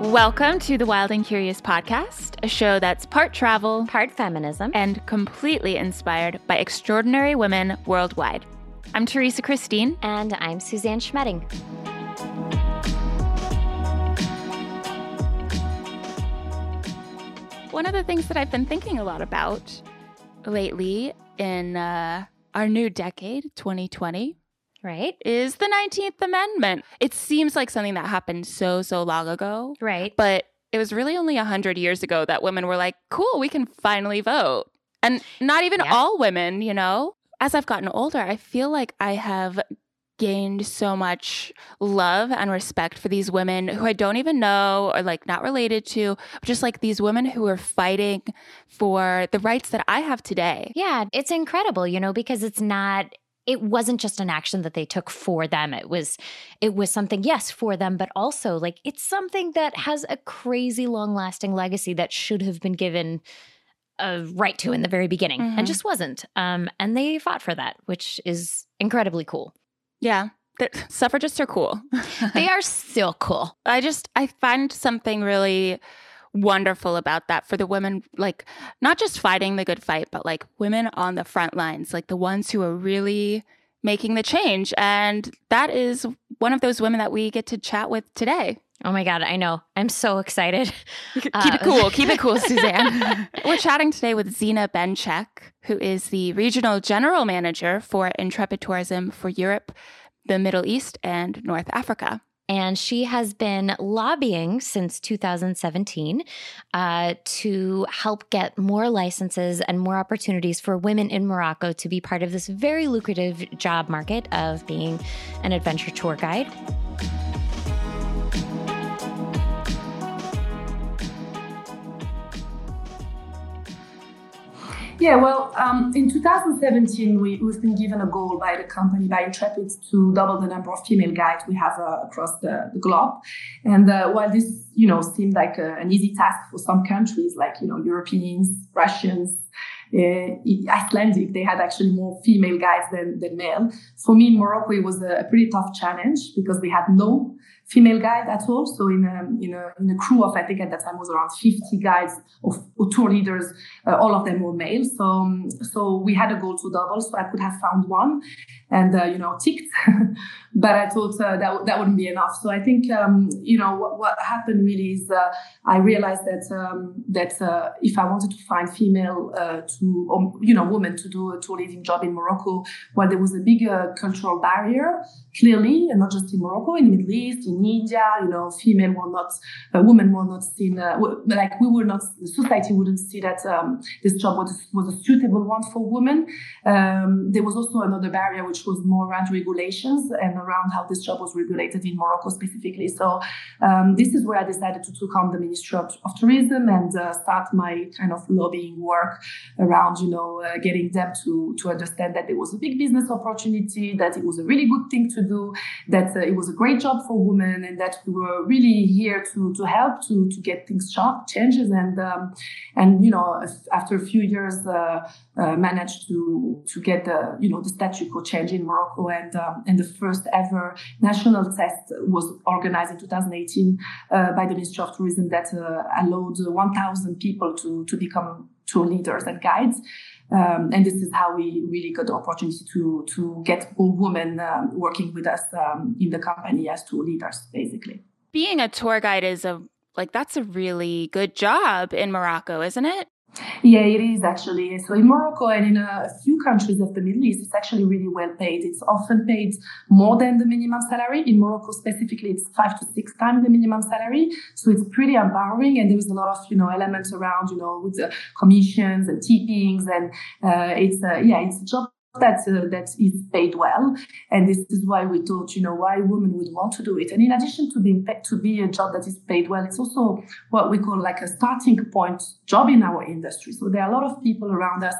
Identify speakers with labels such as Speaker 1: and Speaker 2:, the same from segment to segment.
Speaker 1: Welcome to the Wild and Curious podcast, a show that's part travel,
Speaker 2: part feminism,
Speaker 1: and completely inspired by extraordinary women worldwide. I'm Teresa Christine.
Speaker 2: And I'm Suzanne Schmetting.
Speaker 1: One of the things that I've been thinking a lot about lately in uh, our new decade, 2020,
Speaker 2: right,
Speaker 1: is the 19th Amendment. It seems like something that happened so, so long ago.
Speaker 2: Right.
Speaker 1: But it was really only 100 years ago that women were like, cool, we can finally vote. And not even yeah. all women, you know? As I've gotten older, I feel like I have gained so much love and respect for these women who I don't even know or like not related to, just like these women who are fighting for the rights that I have today.
Speaker 2: Yeah, it's incredible, you know, because it's not it wasn't just an action that they took for them it was it was something yes for them but also like it's something that has a crazy long lasting legacy that should have been given a right to in the very beginning mm-hmm. and just wasn't um and they fought for that which is incredibly cool
Speaker 1: yeah. The suffragists are cool.
Speaker 2: they are still cool.
Speaker 1: I just I find something really wonderful about that for the women like not just fighting the good fight but like women on the front lines like the ones who are really making the change and that is one of those women that we get to chat with today
Speaker 2: Oh my God, I know. I'm so excited.
Speaker 1: Keep uh, it cool. Keep it cool, Suzanne. We're chatting today with Zina Bencheikh, who is the Regional General Manager for Intrepid Tourism for Europe, the Middle East, and North Africa.
Speaker 2: And she has been lobbying since 2017 uh, to help get more licenses and more opportunities for women in Morocco to be part of this very lucrative job market of being an adventure tour guide.
Speaker 3: Yeah, well, um, in 2017, we, have been given a goal by the company, by Intrepid, to double the number of female guides we have uh, across the, the, globe. And uh, while this, you know, seemed like a, an easy task for some countries, like, you know, Europeans, Russians, uh, Icelandic, they had actually more female guides than, than male. For me in Morocco, it was a, a pretty tough challenge because we had no female guide at all. So in a, in a, in a crew of, I think at that time was around 50 guides of, of tour leaders, uh, all of them were male. So, um, so we had a goal to double. So I could have found one and, uh, you know, ticked. but I thought uh, that, that wouldn't be enough. So I think, um, you know, what, what, happened really is uh, I realized that, um, that uh, if I wanted to find female uh, to, or, you know, women to do a tour leading job in Morocco, well, there was a big cultural barrier, clearly, and not just in Morocco, in the Middle East, in India, you know, female were not, uh, women were not seen, uh, like we were not, society wouldn't see that um, this job was, was a suitable one for women. Um, there was also another barrier, which was more around regulations and around how this job was regulated in Morocco specifically. So um, this is where I decided to take on the Ministry of, of Tourism and uh, start my kind of lobbying work around, you know, uh, getting them to, to understand that there was a big business opportunity, that it was a really good thing to do, that uh, it was a great job for women and that we were really here to to help to to get things changes and um, and you know after a few years uh, uh, managed to to get the you know the statute change in Morocco and um, and the first ever national test was organized in 2018 uh, by the Ministry of Tourism that uh, allowed 1,000 people to to become tour leaders and guides. Um, and this is how we really got the opportunity to to get more women um, working with us um, in the company as tour leaders, basically.
Speaker 1: Being a tour guide is a like that's a really good job in Morocco, isn't it?
Speaker 3: Yeah, it is actually. So in Morocco and in a few countries of the Middle East, it's actually really well paid. It's often paid more than the minimum salary. In Morocco specifically, it's five to six times the minimum salary. So it's pretty empowering, and there's a lot of you know elements around you know with the commissions and tippings, and uh, it's uh, yeah, it's a job that uh, that is paid well, and this is why we thought, you know, why women would want to do it. And in addition to being to be a job that is paid well, it's also what we call like a starting point job in our industry. So there are a lot of people around us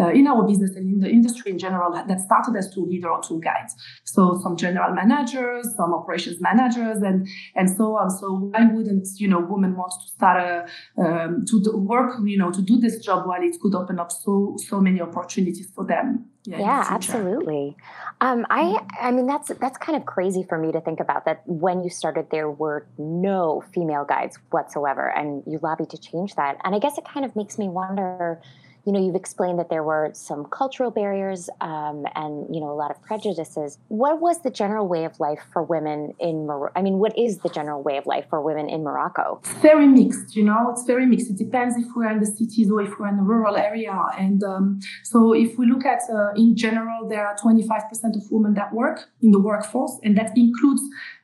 Speaker 3: uh, in our business and in the industry in general that started as tool leader or tool guides. So some general managers, some operations managers, and and so on. So why wouldn't you know women want to start a um, to work, you know, to do this job while it could open up so so many opportunities for them yeah,
Speaker 2: yeah absolutely um, I mm-hmm. I mean that's that's kind of crazy for me to think about that when you started there were no female guides whatsoever and you lobbied to change that and I guess it kind of makes me wonder you know, you've explained that there were some cultural barriers um, and, you know, a lot of prejudices. What was the general way of life for women in Morocco? I mean, what is the general way of life for women in Morocco?
Speaker 3: It's very mixed, you know, it's very mixed. It depends if we're in the cities or if we're in the rural area. And um, so if we look at, uh, in general, there are 25% of women that work in the workforce, and that includes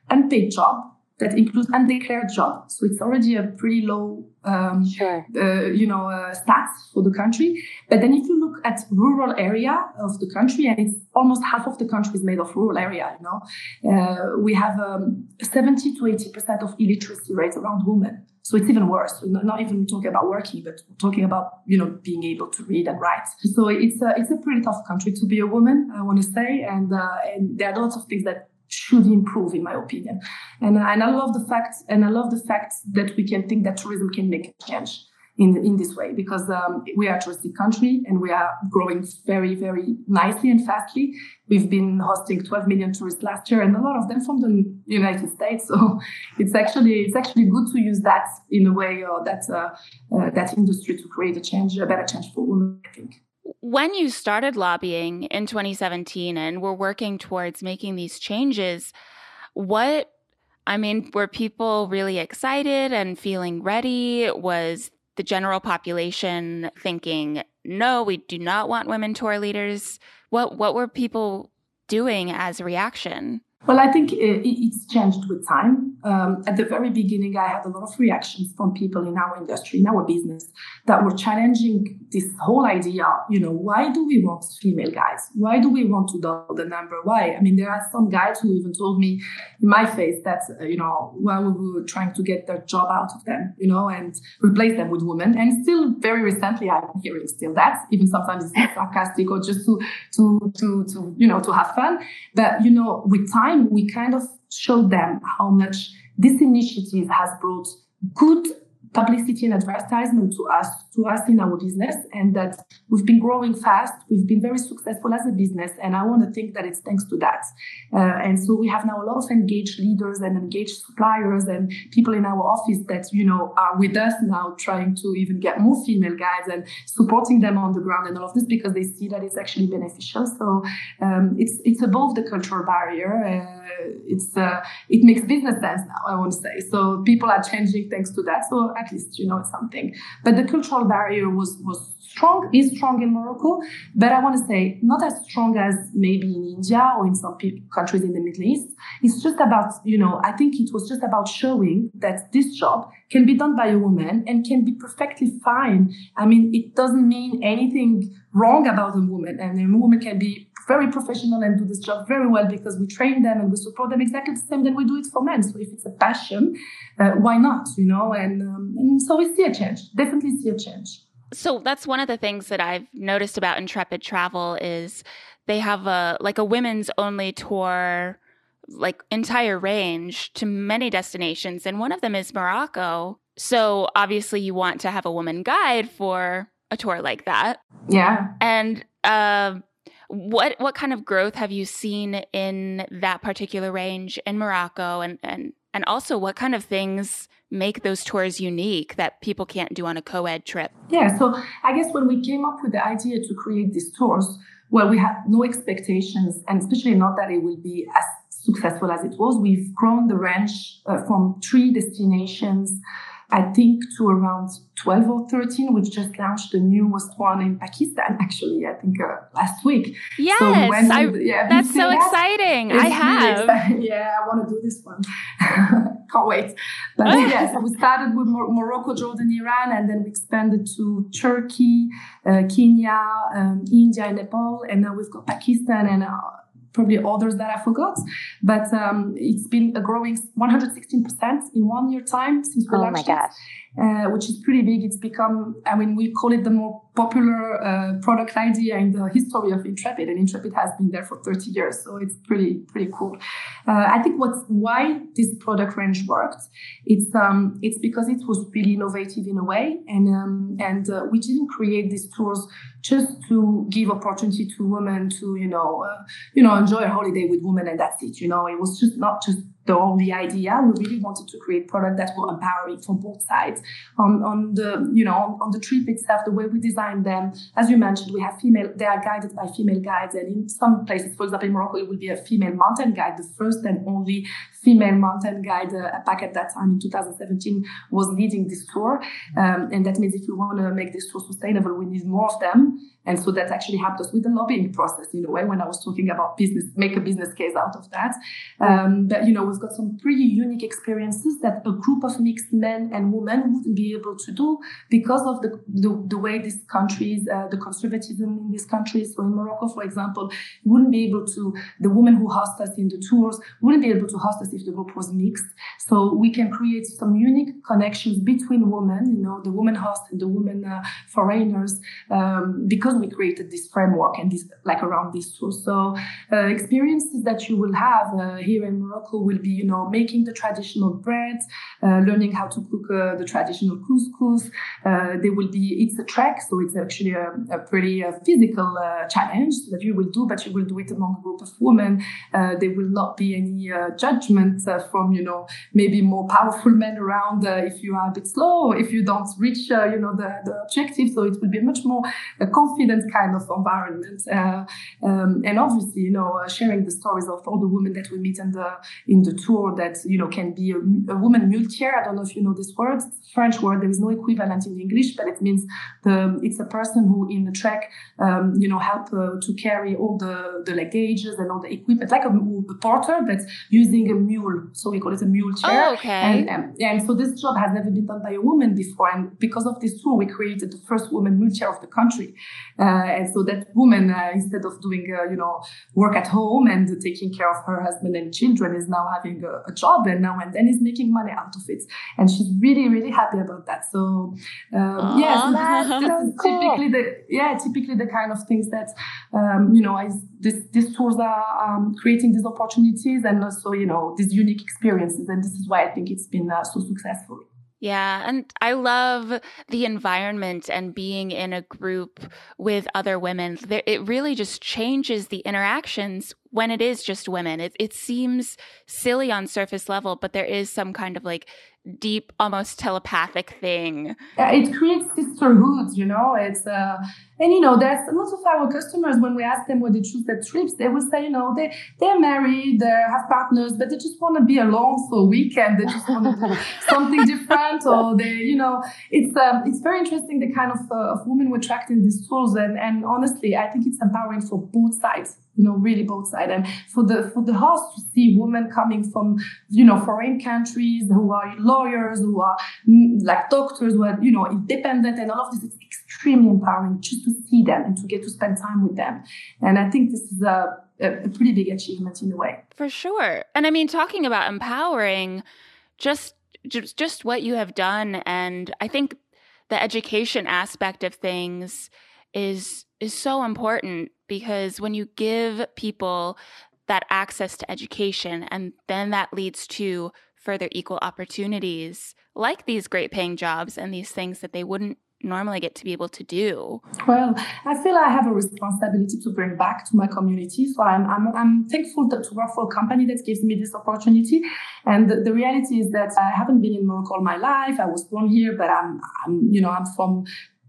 Speaker 3: unpaid job that includes undeclared job. So it's already a pretty low, um, sure. uh, you know, uh, stats for the country. But then if you look at rural area of the country, and it's almost half of the country is made of rural area, you know, uh, we have um, 70 to 80 percent of illiteracy rate around women. So it's even worse. We're not even talking about working, but talking about you know being able to read and write. So it's a it's a pretty tough country to be a woman, I want to say, and uh, and there are lots of things that should improve, in my opinion. And, and I love the fact, and I love the fact that we can think that tourism can make a change in in this way because um, we are a touristic country and we are growing very very nicely and fastly. We've been hosting 12 million tourists last year, and a lot of them from the United States. So it's actually it's actually good to use that in a way or that uh, uh, that industry to create a change, a better change for women. I think
Speaker 1: when you started lobbying in 2017 and were working towards making these changes, what I mean, were people really excited and feeling ready? Was the general population thinking, "No, we do not want women tour leaders"? What what were people doing as a reaction?
Speaker 3: Well, I think it's changed with time. Um, at the very beginning, I had a lot of reactions from people in our industry, in our business, that were challenging this whole idea. You know, why do we want female guys? Why do we want to double the number? Why? I mean, there are some guys who even told me in my face that, uh, you know, while we were trying to get their job out of them, you know, and replace them with women. And still, very recently, I'm hearing still that, even sometimes it's sarcastic or just to, to, to, to, you know, to have fun. But, you know, with time, time, we kind of showed them how much this initiative has brought good publicity and advertisement to us to us in our business and that we've been growing fast. We've been very successful as a business and i want to think that it's thanks to that. Uh, and so we have now a lot of engaged leaders and engaged suppliers and people in our office that you know are with us now trying to even get more female guides and supporting them on the ground and all of this because they see that it's actually beneficial. So um, it's it's above the cultural barrier uh, it's uh, it makes business sense now i want to say so people are changing thanks to that so at least you know something. But the cultural barrier was was strong, is strong in Morocco, but I want to say not as strong as maybe in India or in some countries in the Middle East. It's just about, you know, I think it was just about showing that this job can be done by a woman and can be perfectly fine. I mean, it doesn't mean anything wrong about a woman, and a woman can be very professional and do this job very well because we train them and we support them exactly the same that we do it for men. So if it's a passion, uh, why not? You know, and, um, and so we see a change. Definitely see a change.
Speaker 1: So that's one of the things that I've noticed about Intrepid Travel is they have a like a women's only tour like entire range to many destinations and one of them is Morocco. So obviously you want to have a woman guide for a tour like that.
Speaker 3: Yeah.
Speaker 1: And uh, what what kind of growth have you seen in that particular range in Morocco and and and also what kind of things make those tours unique that people can't do on a co-ed trip?
Speaker 3: Yeah, so I guess when we came up with the idea to create these tours, well, we had no expectations, and especially not that it will be as successful as it was. We've grown the range uh, from three destinations I think to around 12 or 13, which just launched the newest one in Pakistan, actually, I think uh, last week.
Speaker 1: Yes, so I, yeah, that's so that? exciting. I have.
Speaker 3: Really yeah, I want to do this one. Can't wait. But yeah, so we started with Mor- Morocco, Jordan, Iran, and then we expanded to Turkey, uh, Kenya, um, India, and Nepal, and now we've got Pakistan and uh, probably others that I forgot. But um, it's been a growing 116% in one year time since we
Speaker 2: oh
Speaker 3: launched
Speaker 2: my gosh.
Speaker 3: Uh, which is pretty big. It's become, I mean, we call it the more popular uh, product idea in the history of Intrepid, and Intrepid has been there for 30 years, so it's pretty pretty cool. Uh, I think what's why this product range worked, it's um, it's because it was really innovative in a way, and um, and uh, we didn't create these tools just to give opportunity to women to you know uh, you know enjoy a holiday with women and that's it. You know, it was just not just the only idea. We really wanted to create product that were empowering for both sides. On, on the, you know, on, on, the trip itself, the way we designed them, as you mentioned, we have female, they are guided by female guides. And in some places, for example, in Morocco, it will be a female mountain guide. The first and only female mountain guide uh, back at that time in 2017 was leading this tour. Um, and that means if we want to make this tour sustainable, we need more of them. And so that actually helped us with the lobbying process in a way when I was talking about business, make a business case out of that. Um, but, you know, we've got some pretty unique experiences that a group of mixed men and women wouldn't be able to do because of the, the, the way these countries, uh, the conservatism in these countries. So in Morocco, for example, wouldn't be able to, the woman who host us in the tours wouldn't be able to host us if the group was mixed. So we can create some unique connections between women, you know, the woman host and the women uh, foreigners, um, because we created this framework and this like around this tool. So uh, experiences that you will have uh, here in Morocco will be, you know, making the traditional bread, uh, learning how to cook uh, the traditional couscous. Uh, there will be it's a trek, so it's actually a, a pretty uh, physical challenge that you will do, but you will do it among a group of women. there will not be any judgment from, you know, maybe more powerful men around if you are a bit slow, if you don't reach, you know, the, the objective. So it will be much more confident confident kind of environment. Uh, um, and obviously, you know, uh, sharing the stories of all the women that we meet in the in the tour that you know can be a, a woman muletière. I don't know if you know this word, French word. There is no equivalent in English, but it means the it's a person who in the trek, um, you know, help uh, to carry all the the luggages and all the equipment, like a, a, porter, but using a mule. So we call it a muletière.
Speaker 1: Oh, okay.
Speaker 3: And, um, and so this job has never been done by a woman before, and because of this tour, we created the first woman muletière of the country. Uh, and so that woman, uh, instead of doing, uh, you know, work at home and taking care of her husband and children, is now having a, a, job and now and then is making money out of it. And she's really, really happy about that. So, um, yes, so typically the yeah, typically the kind of things that um, you know, I, this, these tools are um, creating these opportunities and also, you know, these unique experiences. And this is why I think it's been uh, so successful.
Speaker 1: Yeah. And I love the environment and being in a group with other women. It really just changes the interactions when it is just women. It, it seems silly on surface level, but there is some kind of like deep, almost telepathic thing.
Speaker 3: Yeah, it creates sisterhoods, you know. It's uh, and you know, there's a lot of our customers when we ask them why they choose their trips, they will say, you know, they they're married, they have partners, but they just want to be alone for a weekend. They just want to do something different, or they, you know, it's um, it's very interesting the kind of uh, of women we're attracting these tools, and and honestly, I think it's empowering for both sides you know, really both sides. And for the for the host to see women coming from, you know, foreign countries who are lawyers, who are mm, like doctors, who are, you know, independent and all of this, it's extremely empowering just to see them and to get to spend time with them. And I think this is a, a pretty big achievement in a way.
Speaker 1: For sure. And I mean, talking about empowering, just just just what you have done and I think the education aspect of things is is so important because when you give people that access to education and then that leads to further equal opportunities like these great paying jobs and these things that they wouldn't normally get to be able to do?
Speaker 3: Well, I feel I have a responsibility to bring back to my community. So I'm, I'm, I'm thankful to work for a company that gives me this opportunity. And the, the, reality is that I haven't been in Morocco all my life. I was born here, but I'm, I'm you know, I'm from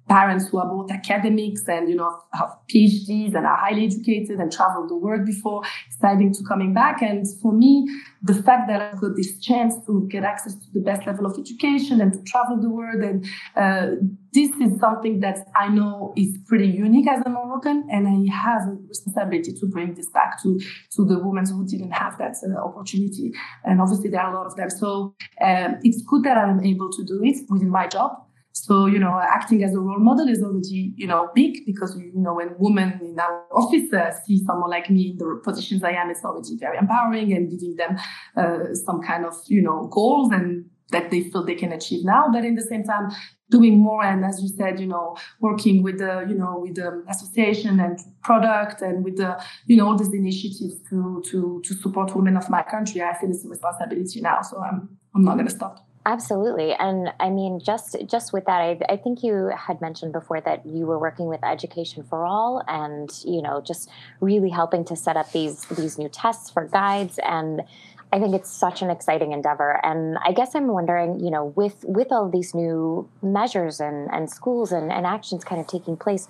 Speaker 3: parents who are both academics and you know have PhDs and are highly educated and traveled the world before deciding to coming back. And for me, the fact that I've got this chance to get access to the best level of education and to travel the world and uh, this is something that I know is pretty unique as a Moroccan, and I have a responsibility to bring this back to to the women who didn't have that uh, opportunity. And obviously, there are a lot of them. So um, it's good that I'm able to do it within my job so, you know, acting as a role model is already, you know, big because, you know, when women in our office uh, see someone like me in the positions I am, it's already very empowering and giving them uh, some kind of, you know, goals and that they feel they can achieve now. But in the same time, doing more and as you said, you know, working with the, you know, with the association and product and with the, you know, all these initiatives to to to support women of my country, I feel it's a responsibility now. So I'm I'm not gonna stop.
Speaker 2: Absolutely. And I mean, just just with that, I, I think you had mentioned before that you were working with Education for All and, you know, just really helping to set up these these new tests for guides. And I think it's such an exciting endeavor. And I guess I'm wondering, you know, with with all these new measures and, and schools and, and actions kind of taking place,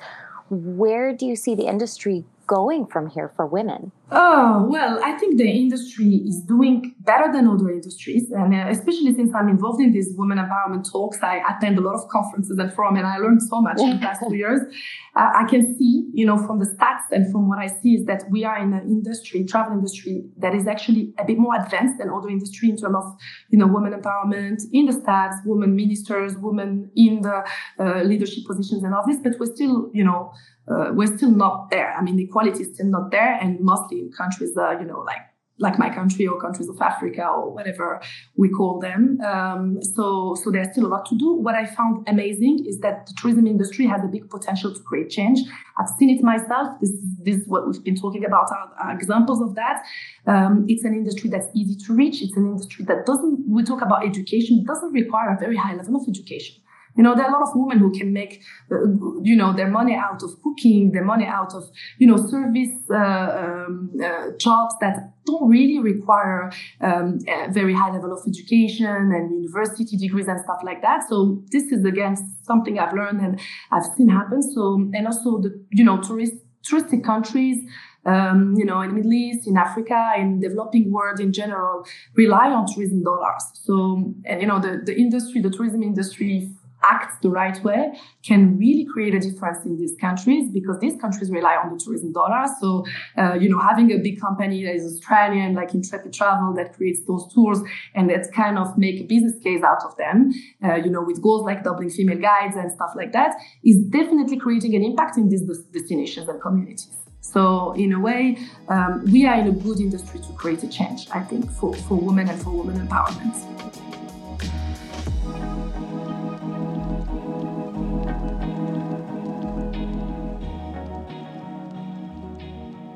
Speaker 2: where do you see the industry going from here for women?
Speaker 3: Oh, well, I think the industry is doing better than other industries. And uh, especially since I'm involved in these women empowerment talks, I attend a lot of conferences and forums, and I learned so much in the past two years. Uh, I can see, you know, from the stats and from what I see is that we are in an industry, travel industry, that is actually a bit more advanced than other industry in terms of, you know, women empowerment in the stats, women ministers, women in the uh, leadership positions and all this, but we're still, you know, uh, we're still not there. I mean, equality is still not there, and mostly countries, uh, you know, like like my country or countries of Africa or whatever we call them. Um, so, so there's still a lot to do. What I found amazing is that the tourism industry has a big potential to create change. I've seen it myself. This, this is what we've been talking about, are examples of that. Um, it's an industry that's easy to reach. It's an industry that doesn't, we talk about education, doesn't require a very high level of education. You know, there are a lot of women who can make, uh, you know, their money out of cooking, their money out of, you know, service uh, um, uh, jobs that don't really require um, a very high level of education and university degrees and stuff like that. So this is again something I've learned and I've seen happen. So and also the, you know, tourist touristic countries. Um, you know, in the Middle East, in Africa, in developing world in general, rely on tourism dollars. So, and you know, the, the industry, the tourism industry acts the right way can really create a difference in these countries because these countries rely on the tourism dollar. So, uh, you know, having a big company that is Australian, like Intrepid Travel, that creates those tours and that kind of make a business case out of them, uh, you know, with goals like doubling female guides and stuff like that, is definitely creating an impact in these destinations and communities. So, in a way, um, we are in a good industry to create a change, I think, for, for women and for women empowerment.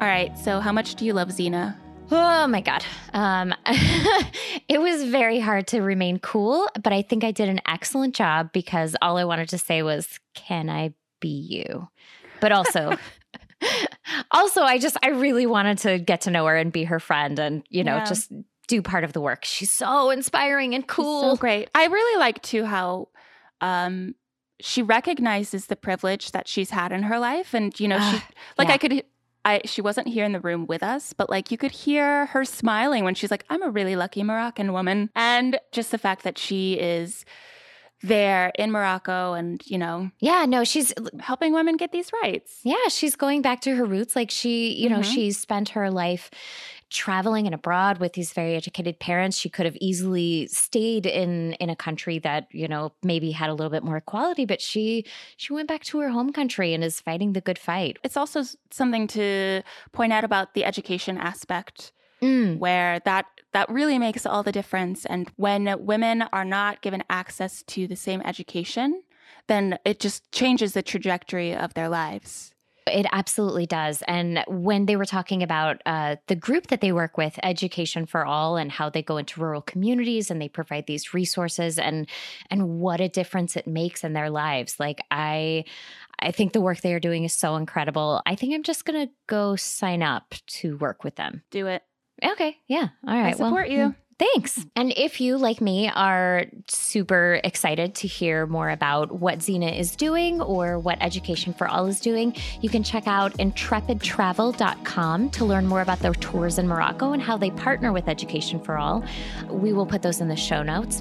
Speaker 1: All right. So, how much do you love Zina?
Speaker 2: Oh my God. Um, it was very hard to remain cool, but I think I did an excellent job because all I wanted to say was, Can I be you? But also, also, I just, I really wanted to get to know her and be her friend and, you know, yeah. just do part of the work. She's so inspiring and cool.
Speaker 1: She's so great. I really like too how, um, she recognizes the privilege that she's had in her life and you know she like yeah. i could I she wasn't here in the room with us, but like you could hear her smiling when she's like, I'm a really lucky Moroccan woman. And just the fact that she is there in Morocco and, you know.
Speaker 2: Yeah, no, she's
Speaker 1: helping women get these rights.
Speaker 2: Yeah, she's going back to her roots. Like she, you know, mm-hmm. she's spent her life traveling and abroad with these very educated parents she could have easily stayed in in a country that you know maybe had a little bit more equality but she she went back to her home country and is fighting the good fight
Speaker 1: it's also something to point out about the education aspect mm. where that that really makes all the difference and when women are not given access to the same education then it just changes the trajectory of their lives
Speaker 2: it absolutely does. And when they were talking about uh, the group that they work with, Education for All, and how they go into rural communities and they provide these resources and and what a difference it makes in their lives. Like I, I think the work they are doing is so incredible. I think I'm just gonna go sign up to work with them.
Speaker 1: Do it.
Speaker 2: Okay. Yeah. All right.
Speaker 1: I support
Speaker 2: well,
Speaker 1: you.
Speaker 2: Thanks. And if you, like me, are super excited to hear more about what Zina is doing or what Education for All is doing, you can check out intrepidtravel.com to learn more about their tours in Morocco and how they partner with Education for All. We will put those in the show notes.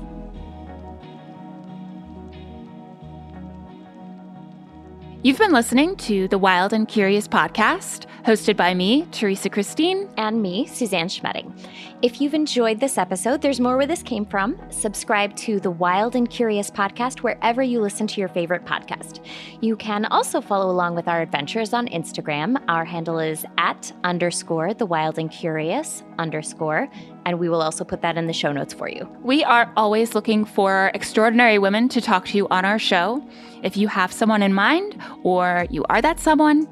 Speaker 1: You've been listening to the Wild and Curious podcast hosted by me, Teresa Christine.
Speaker 2: And me, Suzanne Schmetting. If you've enjoyed this episode, there's more where this came from. Subscribe to the Wild and Curious podcast wherever you listen to your favorite podcast. You can also follow along with our adventures on Instagram. Our handle is at underscore the wild and curious underscore, and we will also put that in the show notes for you.
Speaker 1: We are always looking for extraordinary women to talk to you on our show. If you have someone in mind or you are that someone,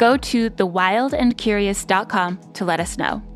Speaker 1: go to thewildandcurious.com to let us know.